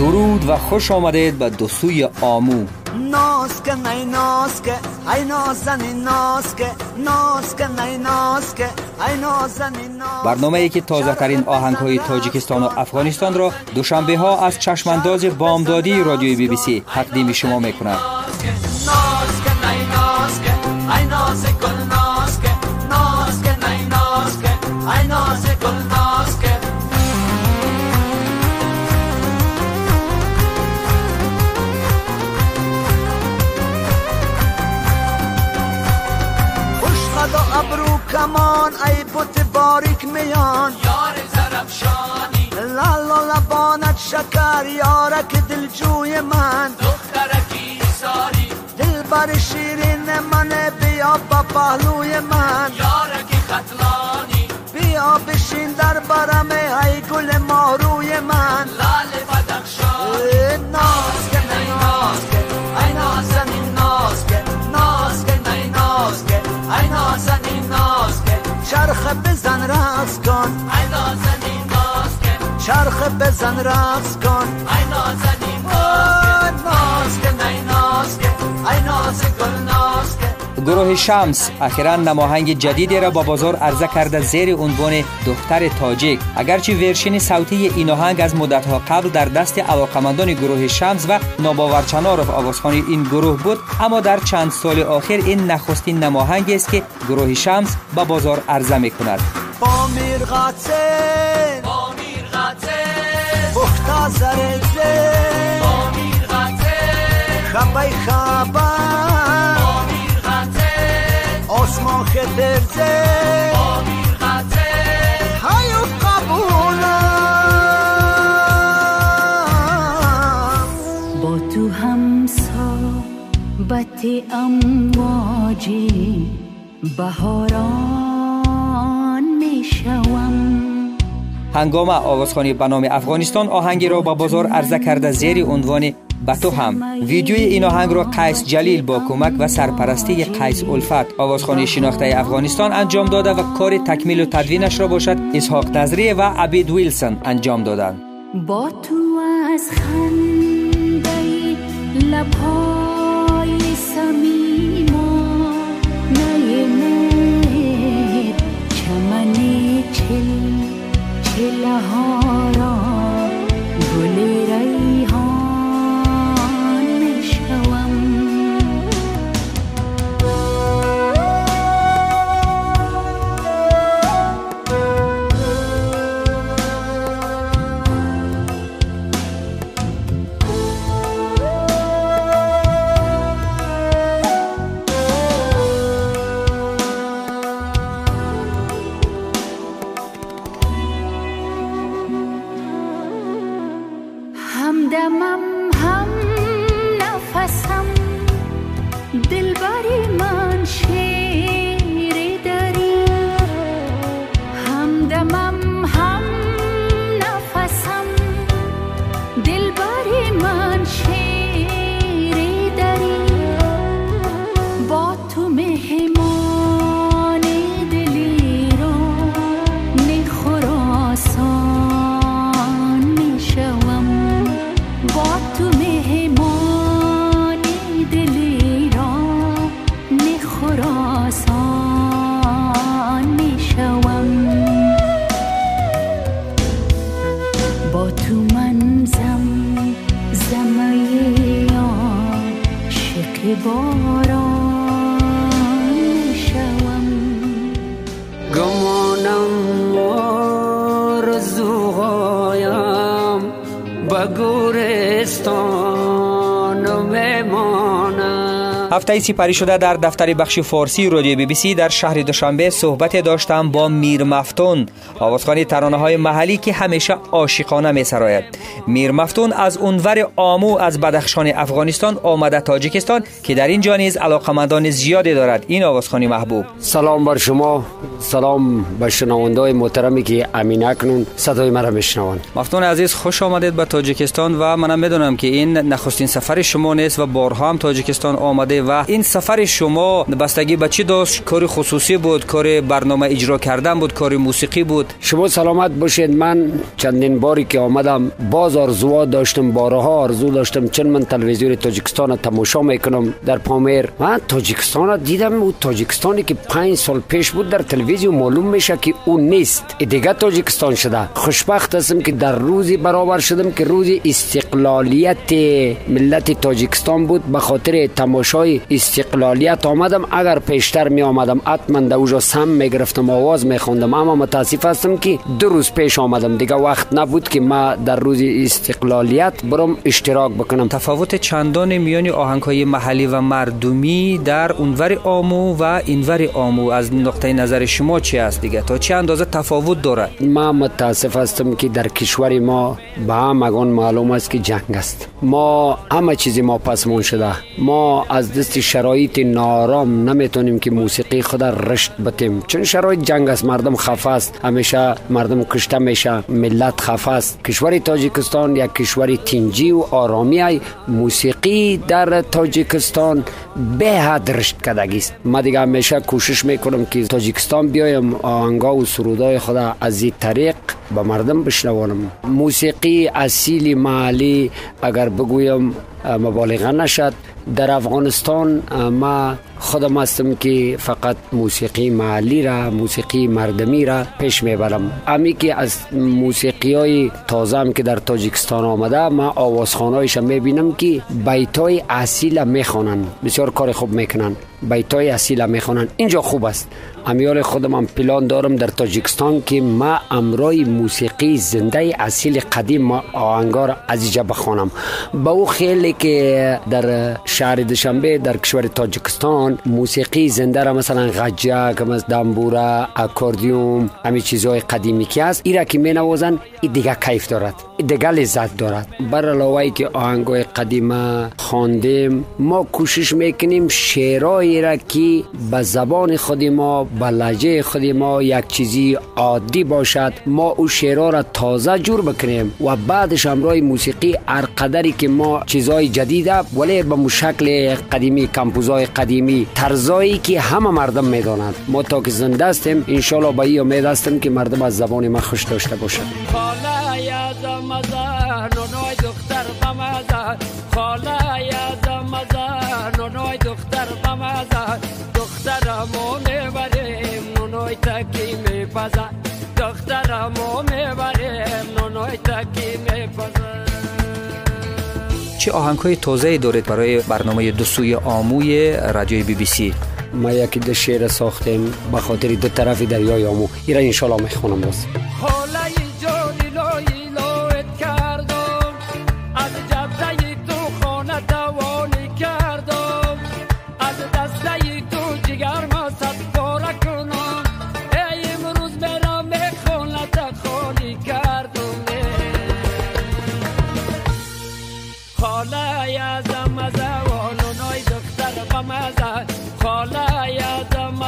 درود و خوش آمدید به دوسوی آمو. ناز که ای ناز که ناز که نی ناز که ای نازنی ناز برنامه ای که تازه ترین آهنگ های تاجیکستان و افغانستان را دوشنبه ها از چشمانداز بامدادی رادیوی بی بی سی تقدیم شما می کند ناز که نی ناز که ای ناز گل ناز شکر یارک دلجوی من. دخترکی ساری دل بر شیرین من بیا با پهلوی من. یارکی خطلانی بیا بشین در برم ای گل ماروی من. لال بدخشان. ناز که نی ناز که ای نازنین ناز که ناز که نی ناز که ای نازنین ناز که چرخ بزن راست کن. ای نازنین چرخ بزن راست کن. ای نازنین ناز که نی ناز که ای ناز گل ناز که گروه شمس اخیرا نماهنگ جدیدی را با بازار عرضه کرده زیر عنوان دختر تاجیک اگرچه ورشن صوتی این آهنگ از مدتها قبل در دست علاقمندان گروه شمس و ناباورچنار آوازخانی این گروه بود اما در چند سال آخر این نخستین نماهنگ است که گروه شمس با بازار عرضه می کند با زرزه با میرغته خبای خبر. با میرغته آسمان خدرزه با میرغته هایو قبولم با تو هم صحبت امواجی بهاران. هنگام آوازخانی به نام افغانستان آهنگی را با بازار عرضه کرده زیر عنوان به تو هم. ویدیوی این آهنگ را قیس جلیل با کمک و سرپرستی قیس الفت آوازخانی شناخته افغانستان انجام داده و کار تکمیل و تدوینش را باشد اسحاق نظریه و عبید ویلسون انجام دادند. با تو از خنده لبهای هفته سپری شده در دفتر بخش فارسی رادیو بی بی سی در شهر دوشنبه صحبت داشتم با میر مفتون آوازخوان ترانه های محلی که همیشه عاشقانه می سراید میر مفتون از اونور آمو از بدخشان افغانستان آمده تاجیکستان که در اینجا نیز علاقمندان زیادی دارد. این آوازخوانی محبوب. سلام بر شما. سلام به شنونده های محترمی که امین اکنون صدای مرا میشنوند مفتون عزیز خوش آمدید به تاجیکستان و منم می‌دونم که این نخستین سفر شما نیست و بارها هم تاجیکستان آمده و این سفر شما بستگی به چی داشت؟ کار خصوصی بود کار برنامه اجرا کردن بود کار موسیقی بود؟ شما سلامت باشید من چندین باری که آمدم باز آرزوها داشتم بارها آرزو داشتم چون من تلویزیون تاجیکستان تماشا می‌کنم در پامیر. من تاجیکستان دیدم او تاجیکستانی که پنج سال پیش بود در تلویزیون معلوم میشه که او نیست. دیگه تاجیکستان شده. خوشبخت هستم که در روزی برابر شدم که روز استقلالیت ملت تاجیکستان بود. به خاطر تماشای استقلالیت آمدم. اگر پیشتر می آمدم حتما در اوجا سم می گرفتم آواز می خوندم. اما متاسف هستم که دو روز پیش آمدم. دیگه وقت نبود که ما در روز استقلالیت برم اشتراک بکنم. تفاوت چندان میان آهنگ های محلی و مردمی در اونور آمو و اینور آمو. از نقطه نظر شما چی است دیگه؟ تا چه اندازه تفاوت داره؟ ما متاسف هستم که در کشور ما به همگان معلوم است که جنگ است. ما همه چیزی ما پسمون شده. ما از دست شرایط نارام نمی‌تونیم که موسیقی خود رشد بتیم. چون شرایط جنگ است مردم خفه است. همیشه مردم کشته میشه ملت خفه است. کشور تاجیکستان یک کشور تنجی و آرامی موسیقی در تاجیکستان به حد رشد کردگی است. ما دیگه همیشه کوشش می‌کنم که تاجیکستان بیایم آهنگا و سرودای خود از این طریق به مردم بشنوانم. موسیقی اصیل محلی اگر بگویم مبالغه نشد. در افغانستان ما خودم هستم که فقط موسیقی محلی را موسیقی مردمی را پیش می‌برم. امی که از موسیقی های تازه هم که در تاجیکستان آمده ما آوازخانهایش می‌بینم که بیت های اصیل می‌خوانند. بسیار کار خوب می‌کنن بیت های اصیل می‌خوانند. اینجا خوب است. امیال خودم پلان دارم در تاجیکستان که ما امرای موسیقی زنده اصیل قدیم آهنگار اینجا بخوانم. با او خیلی که در شهر دشنبه در کشور تاجیکستان موسیقی زنده را مثلا غجک مثل دنبوره اکوردیوم همین چیزهای قدیمی که است ایرا که می نوازن این دیگه کیف دارد این دیگه لذت دارد. بر علاوه که آهنگای قدیمه خواندیم ما کوشش می‌کنیم شعرهایی را که به زبان خود ما به لجه خود ما یک چیزی عادی باشد ما او شعرها را تازه جور بکنیم و بعدش همراه موسیقی هر قدری که ما چیزهای جدیده ولی به شکل قدیمی کمپوزای قدیمی طرزایی که همه مردم می‌دانند. ما تا که زنده هستیم انشالله به این امید هستیم که مردم از زبان ما خوش داشته باشند خاله چه آهنگ های تازه دارید برای برنامه دو سوی آموی رادیوی بی بی سی؟ ما یکی دو شعر ساختیم به خاطر دو طرف دریای آمو. ایرا انشالله می‌خونم باز. خاله یزم نونای دختر بمزه خاله یزم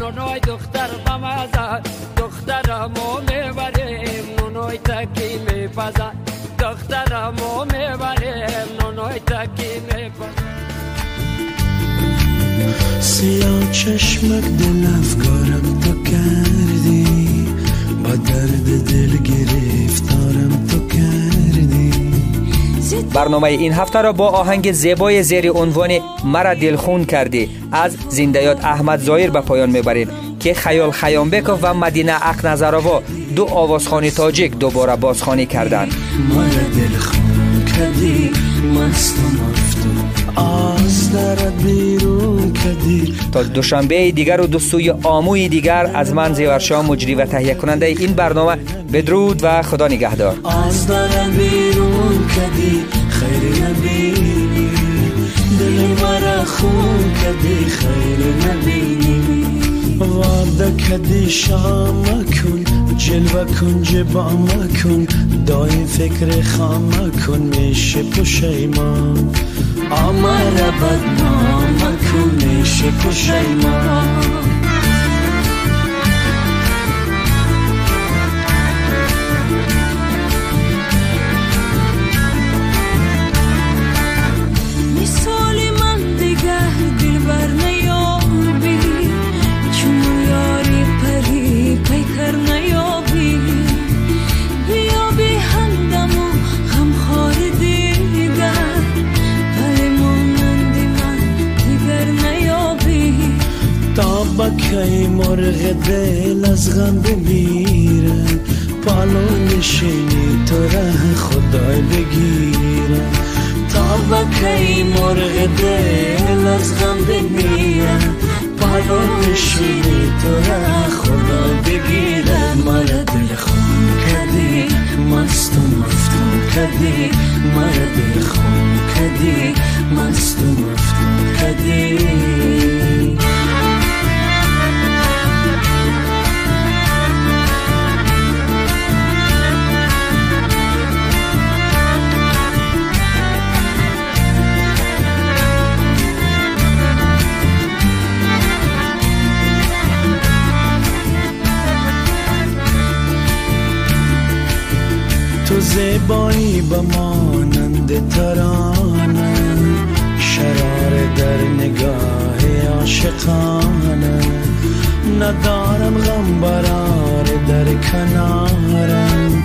نونای دختر بمزه دخترمو می‌بریم نونای تکی میپزه دخترمو می‌بریم نونای تکی میپزه سیاه چشمک دل افکارم تو برنامه این هفته را با آهنگ زیبای زیر عنوان مرا دلخون کردی از زندیات احمد زایر به پایان می‌بریم که خیال خیامبکوف و مدینه اقنظروا دو آوازخانی تاجیک دوباره بازخانی کردند. مرا دلخون کردی مستم بیرون کردی. تا دوشنبه دیگر و دو سوی آموی دیگر از من زیورشا مجری و تهیه کننده این برنامه بدرود و خدا نگهدار. آز درد بیرون کردی. خیر نبینی. دل مرا خون کردی خیر نبینی. وعده کردی شام کن. جلوه کن جبا کن. دایم فکر خام کن میشه پشیمان آمر بدنام کن میشه پشیمان غم بمیره پالو نشینی تو ره خدای بگیره تا کی مرغ دل از غم بمیره پالو نشینی تو ره خدا بگیره مرا دل خون کردی مست و مفتون کردی. مرا دل خون کردی مست مفتون زیبایی با مانند ترانه. شرار در نگاه عاشقانه. ندارم غم برار در کنارم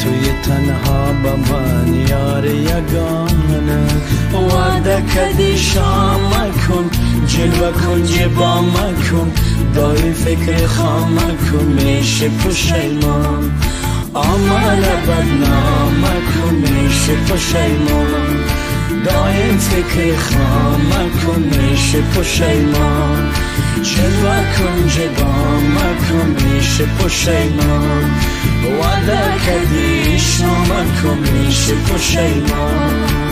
توی تنها با من یار یگانه. وعده کدی شام کن جلوه کن جبا کن دای فکر خام کن میشه پشیمان آمال بدنام کن میشه پشیمان دایم فکر خام کن میشه پشیمان جلوه کن جبام کن میشه پشیمان وعده کردی شام کن میشه پشیمان